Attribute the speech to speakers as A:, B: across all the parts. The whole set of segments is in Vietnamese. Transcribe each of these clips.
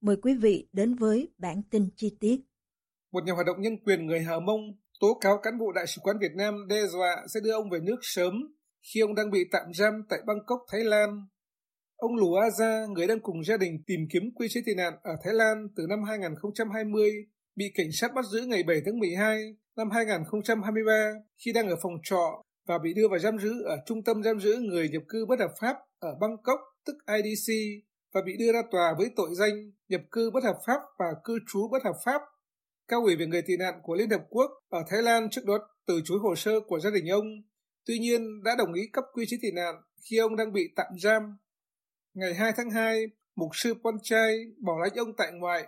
A: mời quý vị đến với bản tin chi tiết.
B: Một nhà hoạt động nhân quyền người Hà Mông tố cáo cán bộ Đại sứ quán Việt Nam đe dọa sẽ đưa ông về nước sớm khi ông đang bị tạm giam tại Bangkok, Thái Lan. Ông Lù A Gia, người đang cùng gia đình tìm kiếm quy chế tị nạn ở Thái Lan từ năm 2020, bị cảnh sát bắt giữ ngày 7 tháng 12 năm 2023 khi đang ở phòng trọ và bị đưa vào giam giữ ở trung tâm giam giữ người nhập cư bất hợp pháp ở Bangkok, tức IDC, và bị đưa ra tòa với tội danh nhập cư bất hợp pháp và cư trú bất hợp pháp. Cao ủy về người tị nạn của Liên Hợp Quốc ở Thái Lan trước đó từ chối hồ sơ của gia đình ông, tuy nhiên đã đồng ý cấp quy chế tị nạn khi ông đang bị tạm giam. Ngày 2 tháng 2, mục sư Ponchai bỏ lãnh ông tại ngoại,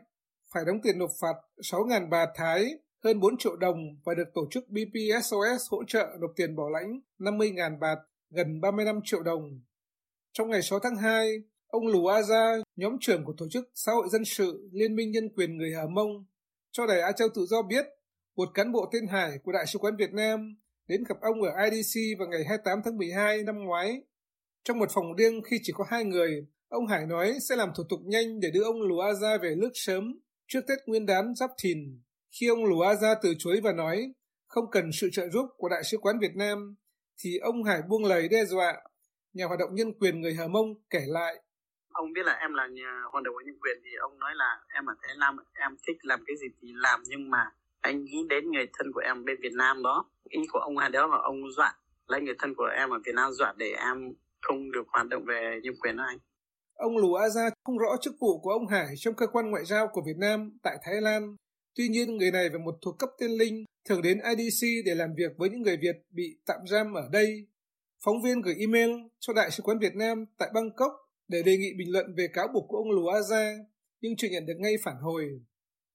B: phải đóng tiền nộp phạt 6.000 bà Thái, hơn 4 triệu đồng và được tổ chức BPSOS hỗ trợ nộp tiền bỏ lãnh 50.000 bạt, gần 35 triệu đồng. Trong ngày 6 tháng 2, Ông Lù A Gia, nhóm trưởng của Tổ chức Xã hội Dân sự Liên minh Nhân quyền Người Hà Mông, cho Đài Á Châu Tự Do biết một cán bộ tên Hải của Đại sứ quán Việt Nam đến gặp ông ở IDC vào ngày 28 tháng 12 năm ngoái. Trong một phòng riêng khi chỉ có hai người, ông Hải nói sẽ làm thủ tục nhanh để đưa ông Lù A Gia về nước sớm trước Tết Nguyên đán Giáp Thìn. Khi ông Lù A Gia từ chối và nói không cần sự trợ giúp của Đại sứ quán Việt Nam, thì ông Hải buông lời đe dọa. Nhà hoạt động nhân quyền người Hà Mông kể lại
C: ông biết là em là nhà hoạt động nhân quyền thì ông nói là em ở Thái Lan em thích làm cái gì thì làm nhưng mà anh nghĩ đến người thân của em bên Việt Nam đó ý của ông là đó là ông dọa lấy người thân của em ở Việt Nam dọa để em không được hoạt động về nhân quyền đó anh
B: Ông Lù A Gia không rõ chức vụ của ông Hải trong cơ quan ngoại giao của Việt Nam tại Thái Lan. Tuy nhiên, người này và một thuộc cấp tên Linh thường đến IDC để làm việc với những người Việt bị tạm giam ở đây. Phóng viên gửi email cho Đại sứ quán Việt Nam tại Bangkok để đề nghị bình luận về cáo buộc của ông Lù Aza, nhưng chưa nhận được ngay phản hồi.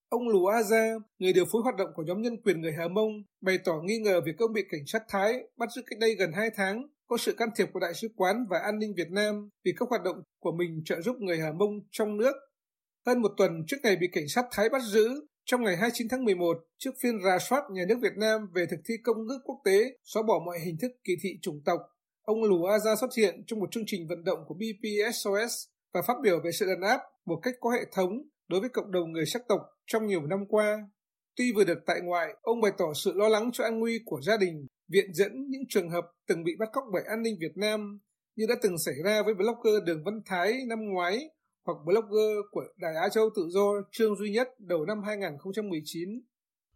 B: Ông Lù Aza, người điều phối hoạt động của nhóm nhân quyền người Hà Mông, bày tỏ nghi ngờ việc ông bị cảnh sát Thái bắt giữ cách đây gần 2 tháng có sự can thiệp của Đại sứ quán và an ninh Việt Nam vì các hoạt động của mình trợ giúp người Hà Mông trong nước. Hơn một tuần trước ngày bị cảnh sát Thái bắt giữ, trong ngày 29 tháng 11, trước phiên rà soát nhà nước Việt Nam về thực thi công ước quốc tế xóa bỏ mọi hình thức kỳ thị chủng tộc Ông Lù Aza xuất hiện trong một chương trình vận động của BPSOS và phát biểu về sự đàn áp một cách có hệ thống đối với cộng đồng người sắc tộc trong nhiều năm qua. Tuy vừa được tại ngoại, ông bày tỏ sự lo lắng cho an nguy của gia đình, viện dẫn những trường hợp từng bị bắt cóc bởi an ninh Việt Nam như đã từng xảy ra với blogger Đường Văn Thái năm ngoái hoặc blogger của Đài Á Châu Tự Do Trương Duy Nhất đầu năm 2019.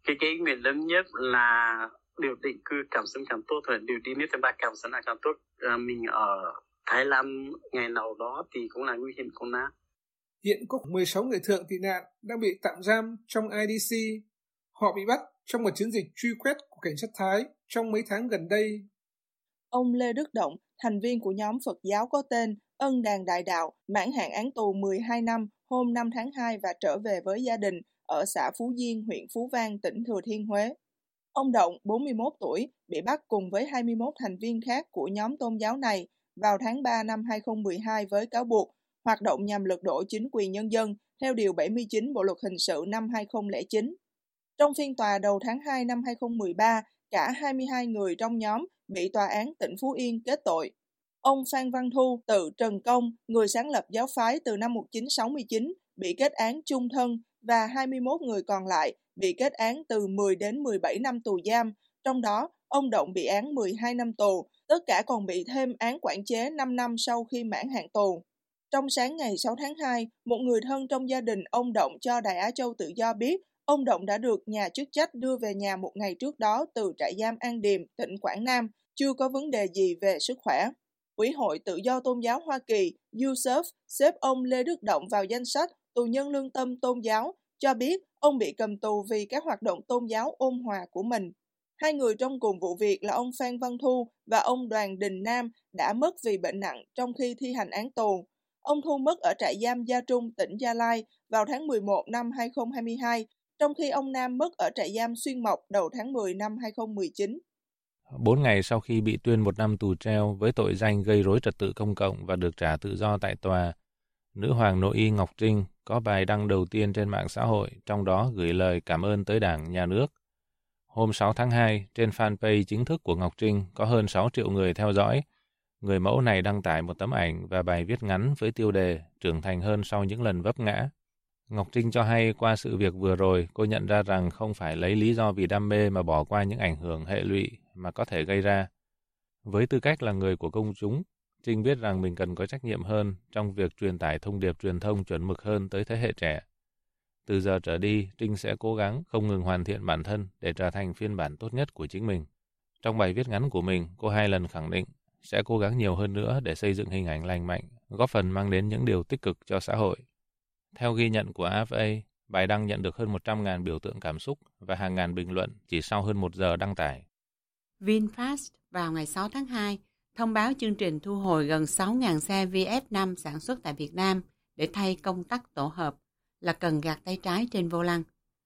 C: Cái cái nguyện lớn nhất là điều định cư cảm xúc càng tốt rồi điều đi nước thứ ba cảm xúc là càng tốt. À, mình ở Thái Lan ngày nào đó thì cũng là nguy hiểm không ná
B: hiện có 16 người thượng tị nạn đang bị tạm giam trong IDC họ bị bắt trong một chiến dịch truy quét của cảnh sát Thái trong mấy tháng gần đây.
D: Ông Lê Đức Động thành viên của nhóm Phật giáo có tên Ân Đàn Đại Đạo mãn hạn án tù 12 năm hôm 5 tháng 2 và trở về với gia đình ở xã Phú Diên, huyện Phú Vang, tỉnh Thừa Thiên Huế. Ông Động, 41 tuổi, bị bắt cùng với 21 thành viên khác của nhóm tôn giáo này vào tháng 3 năm 2012 với cáo buộc hoạt động nhằm lật đổ chính quyền nhân dân theo Điều 79 Bộ Luật Hình sự năm 2009. Trong phiên tòa đầu tháng 2 năm 2013, cả 22 người trong nhóm bị tòa án tỉnh Phú Yên kết tội. Ông Phan Văn Thu, tự Trần Công, người sáng lập giáo phái từ năm 1969, bị kết án chung thân và 21 người còn lại bị kết án từ 10 đến 17 năm tù giam, trong đó ông Động bị án 12 năm tù, Tất cả còn bị thêm án quản chế 5 năm sau khi mãn hạn tù. Trong sáng ngày 6 tháng 2, một người thân trong gia đình ông Động cho Đại Á Châu Tự Do biết ông Động đã được nhà chức trách đưa về nhà một ngày trước đó từ trại giam An Điềm, tỉnh Quảng Nam, chưa có vấn đề gì về sức khỏe. Ủy hội Tự do Tôn giáo Hoa Kỳ, USERF, xếp ông Lê Đức Động vào danh sách tù nhân lương tâm tôn giáo, cho biết ông bị cầm tù vì các hoạt động tôn giáo ôn hòa của mình. Hai người trong cùng vụ việc là ông Phan Văn Thu và ông Đoàn Đình Nam đã mất vì bệnh nặng trong khi thi hành án tù. Ông Thu mất ở trại giam Gia Trung, tỉnh Gia Lai vào tháng 11 năm 2022, trong khi ông Nam mất ở trại giam Xuyên Mộc đầu tháng 10 năm 2019.
E: Bốn ngày sau khi bị tuyên một năm tù treo với tội danh gây rối trật tự công cộng và được trả tự do tại tòa, nữ hoàng nội y Ngọc Trinh có bài đăng đầu tiên trên mạng xã hội, trong đó gửi lời cảm ơn tới Đảng, Nhà nước. Hôm 6 tháng 2, trên fanpage chính thức của Ngọc Trinh có hơn 6 triệu người theo dõi. Người mẫu này đăng tải một tấm ảnh và bài viết ngắn với tiêu đề trưởng thành hơn sau những lần vấp ngã. Ngọc Trinh cho hay qua sự việc vừa rồi, cô nhận ra rằng không phải lấy lý do vì đam mê mà bỏ qua những ảnh hưởng hệ lụy mà có thể gây ra. Với tư cách là người của công chúng, Trinh biết rằng mình cần có trách nhiệm hơn trong việc truyền tải thông điệp truyền thông chuẩn mực hơn tới thế hệ trẻ. Từ giờ trở đi, Trinh sẽ cố gắng không ngừng hoàn thiện bản thân để trở thành phiên bản tốt nhất của chính mình. Trong bài viết ngắn của mình, cô hai lần khẳng định sẽ cố gắng nhiều hơn nữa để xây dựng hình ảnh lành mạnh, góp phần mang đến những điều tích cực cho xã hội. Theo ghi nhận của AFA, bài đăng nhận được hơn 100.000 biểu tượng cảm xúc và hàng ngàn bình luận chỉ sau hơn một giờ đăng tải.
F: VinFast vào ngày 6 tháng 2 thông báo chương trình thu hồi gần 6.000 xe VF5 sản xuất tại Việt Nam để thay công tắc tổ hợp là cần gạt tay trái trên vô lăng.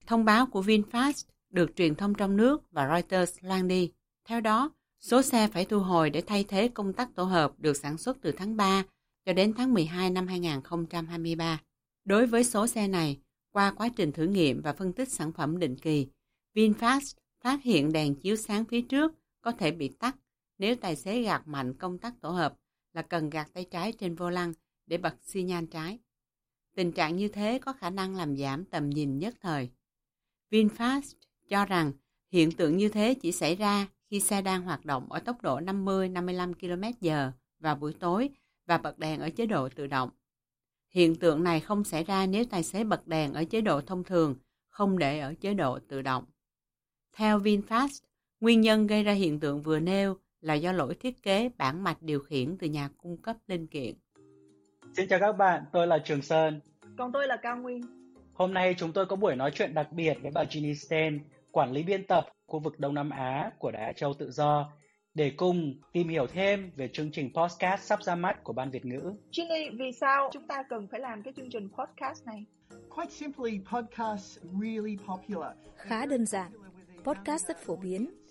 F: Thông báo của VinFast được truyền thông trong nước và Reuters loan đi. Theo đó, số xe phải thu hồi để thay thế công tắc tổ hợp được sản xuất từ tháng 3 cho đến tháng 12 năm 2023. Đối với số xe này, qua quá trình thử nghiệm và phân tích sản phẩm định kỳ, VinFast phát hiện đèn chiếu sáng phía trước có thể bị tắt nếu tài xế gạt mạnh công tắc tổ hợp là cần gạt tay trái trên vô lăng để bật xi nhan trái. Tình trạng như thế có khả năng làm giảm tầm nhìn nhất thời. VinFast cho rằng hiện tượng như thế chỉ xảy ra khi xe đang hoạt động ở tốc độ 50-55 km/h vào buổi tối và bật đèn ở chế độ tự động. Hiện tượng này không xảy ra nếu tài xế bật đèn ở chế độ thông thường, không để ở chế độ tự động. Theo VinFast, nguyên nhân gây ra hiện tượng vừa nêu là do lỗi thiết kế bản mạch điều khiển từ nhà cung cấp linh kiện.
G: Xin chào các bạn, tôi là Trường Sơn.
D: Còn tôi là Cao Nguyên.
G: Hôm nay chúng tôi có buổi nói chuyện đặc biệt với bà Ginny Sten, quản lý biên tập khu vực Đông Nam Á của Đài Á Châu Tự Do, để cùng tìm hiểu thêm về chương trình podcast sắp ra mắt của Ban Việt ngữ.
D: Ginny, vì sao chúng ta cần phải làm cái chương trình podcast này?
H: Quite simply, podcasts really popular.
A: Khá đơn giản, podcast rất phổ biến.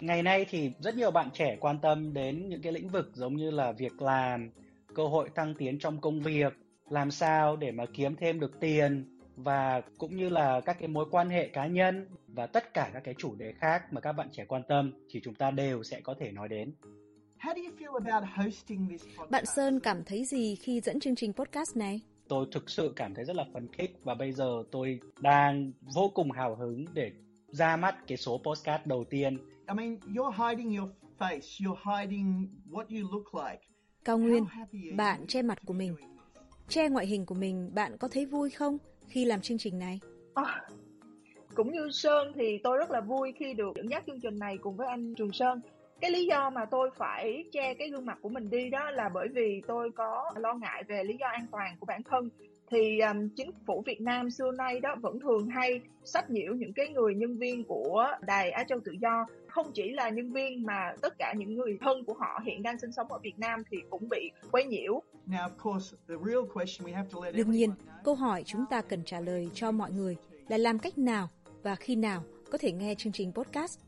G: Ngày nay thì rất nhiều bạn trẻ quan tâm đến những cái lĩnh vực giống như là việc làm, cơ hội tăng tiến trong công việc, làm sao để mà kiếm thêm được tiền và cũng như là các cái mối quan hệ cá nhân và tất cả các cái chủ đề khác mà các bạn trẻ quan tâm thì chúng ta đều sẽ có thể nói đến.
A: Bạn Sơn cảm thấy gì khi dẫn chương trình podcast này?
G: Tôi thực sự cảm thấy rất là phấn khích và bây giờ tôi đang vô cùng hào hứng để ra mắt cái số podcast đầu tiên.
H: I mean, you're hiding your face, you're hiding what you look like.
A: Cao Nguyên, bạn che mặt của mình. Che ngoại hình của mình, bạn có thấy vui không khi làm chương trình này?
D: À, cũng như Sơn thì tôi rất là vui khi được dẫn dắt chương trình này cùng với anh Trường Sơn cái lý do mà tôi phải che cái gương mặt của mình đi đó là bởi vì tôi có lo ngại về lý do an toàn của bản thân thì um, chính phủ Việt Nam xưa nay đó vẫn thường hay sách nhiễu những cái người nhân viên của đài Á Châu Tự Do không chỉ là nhân viên mà tất cả những người thân của họ hiện đang sinh sống ở Việt Nam thì cũng bị quấy nhiễu.
A: Đương nhiên, câu hỏi chúng ta cần trả lời cho mọi người là làm cách nào và khi nào có thể nghe chương trình podcast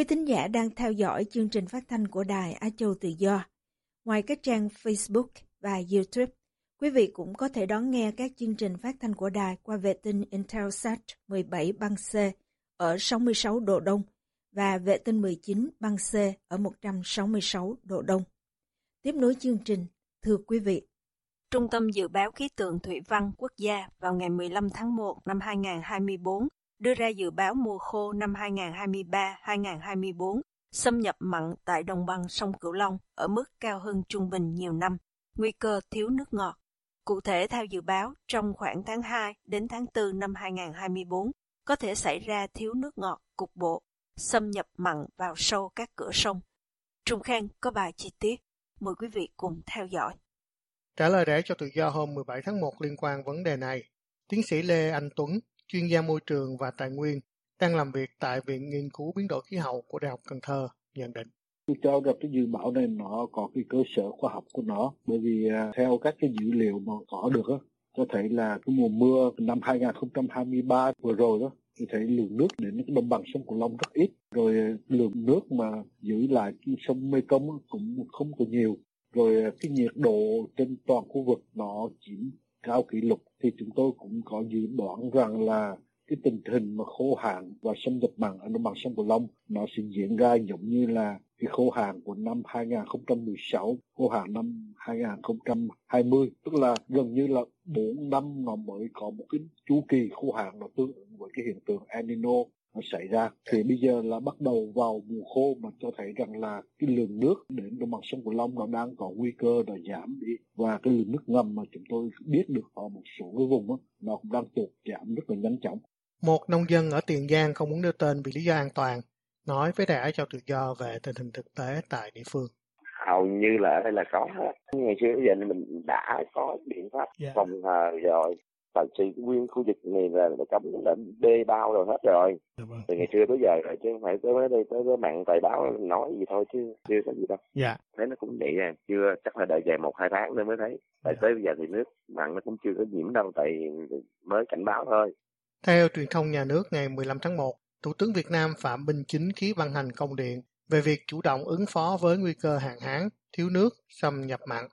A: Quý thính giả đang theo dõi chương trình phát thanh của Đài Á Châu Tự Do. Ngoài các trang Facebook và YouTube, quý vị cũng có thể đón nghe các chương trình phát thanh của đài qua vệ tinh Intelsat 17 băng C ở 66 độ Đông và vệ tinh 19 băng C ở 166 độ Đông. Tiếp nối chương trình, thưa quý vị. Trung tâm Dự báo Khí tượng Thủy văn Quốc gia vào ngày 15 tháng 1 năm 2024 đưa ra dự báo mùa khô năm 2023-2024 xâm nhập mặn tại đồng bằng sông Cửu Long ở mức cao hơn trung bình nhiều năm, nguy cơ thiếu nước ngọt. Cụ thể theo dự báo, trong khoảng tháng 2 đến tháng 4 năm 2024, có thể xảy ra thiếu nước ngọt cục bộ, xâm nhập mặn vào sâu các cửa sông. Trung Khang có bài chi tiết, mời quý vị cùng theo dõi.
I: Trả lời rẽ cho tự do hôm 17 tháng 1 liên quan vấn đề này, tiến sĩ Lê Anh Tuấn, chuyên gia môi trường và tài nguyên, đang làm việc tại Viện Nghiên cứu Biến đổi Khí hậu của Đại học Cần Thơ, nhận định.
J: Tôi cho rằng cái dự báo này nó có cái cơ sở khoa học của nó, bởi vì à, theo các cái dữ liệu mà có được á, cho thấy là cái mùa mưa năm 2023 vừa rồi đó, thì thấy lượng nước đến cái đồng bằng sông Cửu Long rất ít, rồi à, lượng nước mà giữ lại cái sông Mekong cũng không có nhiều, rồi à, cái nhiệt độ trên toàn khu vực nó chỉ cao kỷ lục thì chúng tôi cũng có dự đoán rằng là cái tình hình mà khô hạn và xâm nhập mặn ở đồng bằng sông Cửu Long nó sẽ diễn ra giống như là cái khô hạn của năm 2016, khô hạn năm 2020, tức là gần như là 4 năm nó mới có một cái chu kỳ khô hạn nó tương ứng với cái hiện tượng El Nino nó xảy ra. Thì bây giờ là bắt đầu vào mùa khô mà cho thấy rằng là cái lượng nước đến đồng bằng sông Cửu Long nó đang có nguy cơ là giảm đi. Và cái lượng nước ngầm mà chúng tôi biết được ở một số cái vùng đó, nó cũng đang tụt giảm rất là nhanh chóng.
I: Một nông dân ở Tiền Giang không muốn đưa tên vì lý do an toàn, nói với Đài cho tự do về tình hình thực tế tại địa phương.
K: Hầu như là ở đây là có ngày xưa giờ mình đã có biện pháp yeah. phòng hờ rồi và thì nguyên khu vực này là là cấm là đê bao rồi hết rồi dạ vâng. từ ngày xưa tới giờ rồi chứ không phải tới đây tới tới bạn tài báo nói gì thôi chứ chưa có gì đâu
I: dạ
K: thấy nó cũng vậy à chưa chắc là đợi dài một hai tháng nữa mới thấy tại dạ. tới bây giờ thì nước mặn nó cũng chưa có nhiễm đâu tại mới cảnh báo thôi
I: theo truyền thông nhà nước ngày 15 tháng 1 Thủ tướng Việt Nam Phạm Minh Chính ký ban hành công điện về việc chủ động ứng phó với nguy cơ hạn hán, thiếu nước, xâm nhập mặn.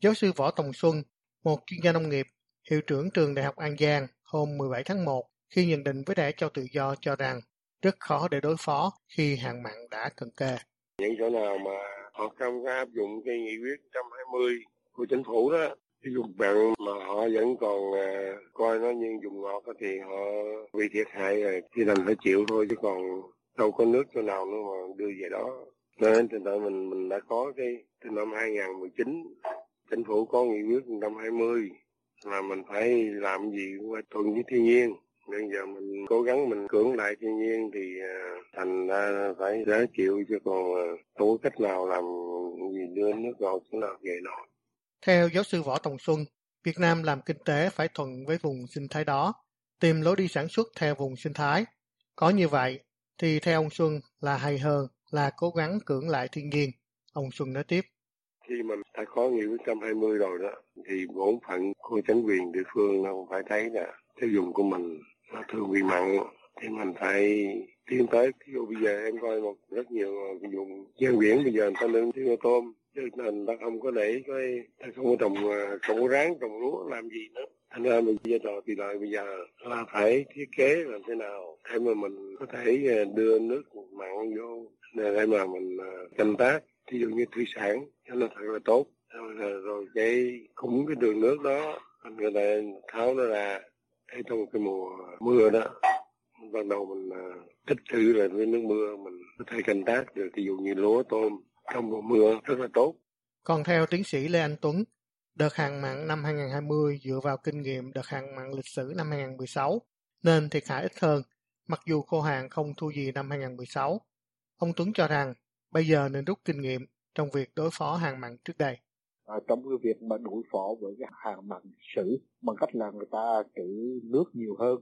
I: Giáo sư Võ Tòng Xuân, một chuyên gia nông nghiệp, hiệu trưởng trường Đại học An Giang hôm 17 tháng 1 khi nhận định với Đài cho tự do cho rằng rất khó để đối phó khi hạn mặn đã cận kề.
L: Những chỗ nào mà họ không có áp dụng cái nghị quyết 120 của chính phủ đó, cái dùng bằng mà họ vẫn còn à, coi nó như dùng ngọt thì họ bị thiệt hại rồi thì đành phải chịu thôi, chứ còn đâu có nước chỗ nào nữa mà đưa về đó nên trên tại mình mình đã có cái từ năm 2019 chính phủ có nghị quyết 120 là mình phải làm gì cũng phải thuận với thiên nhiên bây giờ mình cố gắng mình cưỡng lại thiên nhiên thì uh, thành ra phải để chịu chứ còn có cách nào làm gì đưa nước ngọt chỗ nào về nổi
I: theo giáo sư Võ Tòng Xuân, Việt Nam làm kinh tế phải thuận với vùng sinh thái đó, tìm lối đi sản xuất theo vùng sinh thái. Có như vậy, thì theo ông Xuân là hay hơn là cố gắng cưỡng lại thiên nhiên. Ông Xuân nói tiếp.
L: Khi mình đã có nghị quyết 120 rồi đó, thì bổn phận của chính quyền địa phương nó phải thấy là tiêu dùng của mình nó thường bị mặn. Thì mình phải tiến tới ví dụ bây giờ em coi một rất nhiều vùng gian biển, bây giờ người ta nuôi tiêu tôm cho nên ta không có để cái ta không có trồng à, không có ráng trồng lúa, làm gì nữa. Thành ra mình bây giờ thì đợi bây giờ là phải thiết kế làm thế nào để mà mình có thể à, đưa nước mặn vô, để mà mình à, canh tác ví dụ như thủy sản, cho nó thật là tốt rồi, rồi, cái cũng cái đường nước đó người ta tháo nó ra thấy trong cái mùa mưa đó ban đầu mình à, tích trữ là với nước mưa mình có thể canh tác được. Ví dụ như lúa tôm trong mùa mưa rất là tốt.
I: Còn theo tiến sĩ Lê Anh Tuấn đợt hạn mặn năm 2020 dựa vào kinh nghiệm đợt hạn mặn lịch sử năm 2016 nên thiệt hại ít hơn mặc dù khô hạn không thua gì năm 2016 ông Tuấn cho rằng bây giờ nên rút kinh nghiệm trong việc đối phó hạn mặn trước đây
J: à, trong cái việc mà đối phó với cái hạn mặn sử bằng cách là người ta trữ nước nhiều hơn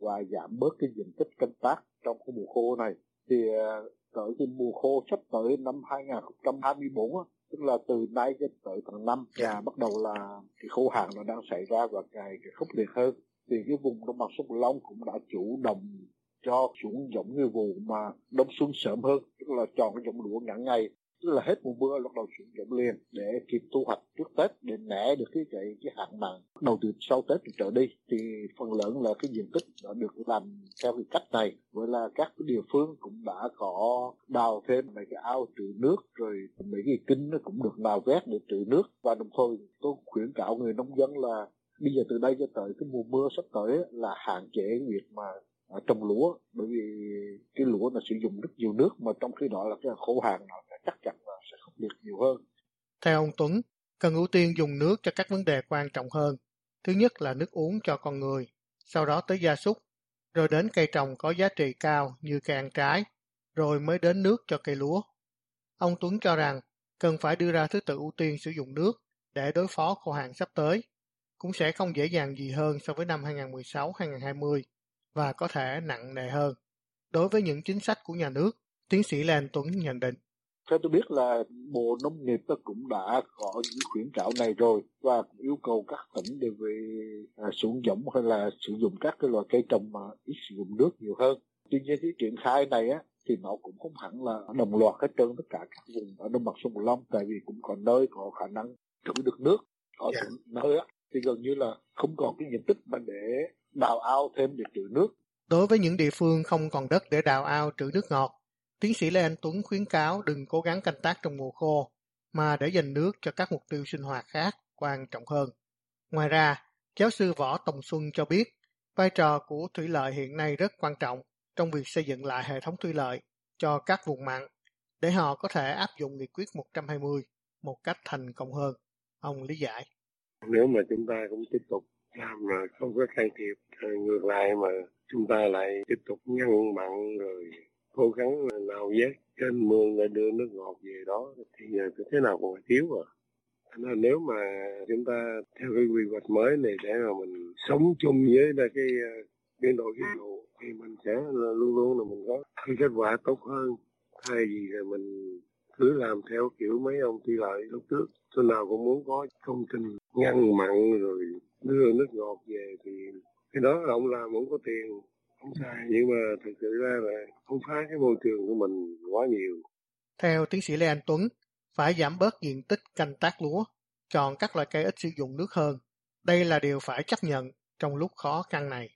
J: và giảm bớt cái diện tích canh tác trong cái mùa khô này thì uh, tới cái mùa khô sắp tới năm 2024 á, tức là từ nay cho tới tháng 5 và bắt đầu là cái khô hạn nó đang xảy ra và ngày khốc liệt hơn. Thì cái vùng đồng bằng sông Cửu Long cũng đã chủ động cho xuống giống như vụ mà đông xuân sớm hơn tức là chọn cái giống lúa ngắn ngày tức là hết mùa mưa bắt đầu chuyển giống liền để kịp thu hoạch trước Tết để nẻ được cái cái, cái hạn mặn. Đầu từ sau Tết trở đi thì phần lớn là cái diện tích đã được làm theo cái cách này. Với là các cái địa phương cũng đã có đào thêm mấy cái ao trữ nước rồi mấy cái kinh nó cũng được đào vét để trữ nước. Và đồng thời tôi khuyến cáo người nông dân là bây giờ từ đây cho tới cái mùa mưa sắp tới là hạn chế việc mà à, trồng lúa. Bởi vì cái lúa nó sử dụng rất nhiều nước mà trong khi đó là cái khô hạn nó chắc chắn là sẽ không được nhiều hơn.
I: Theo ông Tuấn, cần ưu tiên dùng nước cho các vấn đề quan trọng hơn. Thứ nhất là nước uống cho con người, sau đó tới gia súc, rồi đến cây trồng có giá trị cao như cây ăn trái, rồi mới đến nước cho cây lúa. Ông Tuấn cho rằng cần phải đưa ra thứ tự ưu tiên sử dụng nước để đối phó khô hạn sắp tới. Cũng sẽ không dễ dàng gì hơn so với năm 2016-2020 và có thể nặng nề hơn. Đối với những chính sách của nhà nước, tiến sĩ Lan Tuấn nhận định.
J: Theo tôi biết là Bộ Nông nghiệp cũng đã có những khuyến cáo này rồi và yêu cầu các tỉnh đều về à, xuống giống hay là sử dụng các cái loại cây trồng mà ít sử dụng nước nhiều hơn. Tuy nhiên cái triển khai này á thì nó cũng không hẳn là đồng loạt hết trơn tất cả các vùng ở đồng bằng sông Cửu Long tại vì cũng có nơi có khả năng trữ được nước, có yeah. Dạ. nơi á thì gần như là không còn cái diện tích mà để đào ao thêm để trữ nước.
I: Đối với những địa phương không còn đất để đào ao trữ nước ngọt, tiến sĩ Lê Anh Tuấn khuyến cáo đừng cố gắng canh tác trong mùa khô, mà để dành nước cho các mục tiêu sinh hoạt khác quan trọng hơn. Ngoài ra, giáo sư Võ Tòng Xuân cho biết, vai trò của thủy lợi hiện nay rất quan trọng trong việc xây dựng lại hệ thống thủy lợi cho các vùng mặn để họ có thể áp dụng nghị quyết 120 một cách thành công hơn. Ông lý giải.
L: Nếu mà chúng ta cũng tiếp tục làm mà không có can thiệp ngược lại mà chúng ta lại tiếp tục ngăn mặn rồi cố gắng nào vét trên mương để đưa nước ngọt về đó, thì giờ thế nào còn thiếu à. Nên nếu mà chúng ta theo cái quy hoạch mới này để mà mình sống chung với cái ờ, biến đổi khí hậu, thì mình sẽ luôn luôn là mình có cái kết quả tốt hơn. Thay vì là mình cứ làm theo kiểu mấy ông thi lợi lúc trước, tôi nào cũng muốn có công trình ngăn mặn rồi đưa nước ngọt về thì cái đó là ông làm ông có tiền không sai nhưng mà thực sự ra là không phá cái môi trường của mình quá nhiều.
I: Theo tiến sĩ Lê Anh Tuấn, phải giảm bớt diện tích canh tác lúa, chọn các loại cây ít sử dụng nước hơn. Đây là điều phải chấp nhận trong lúc khó khăn này.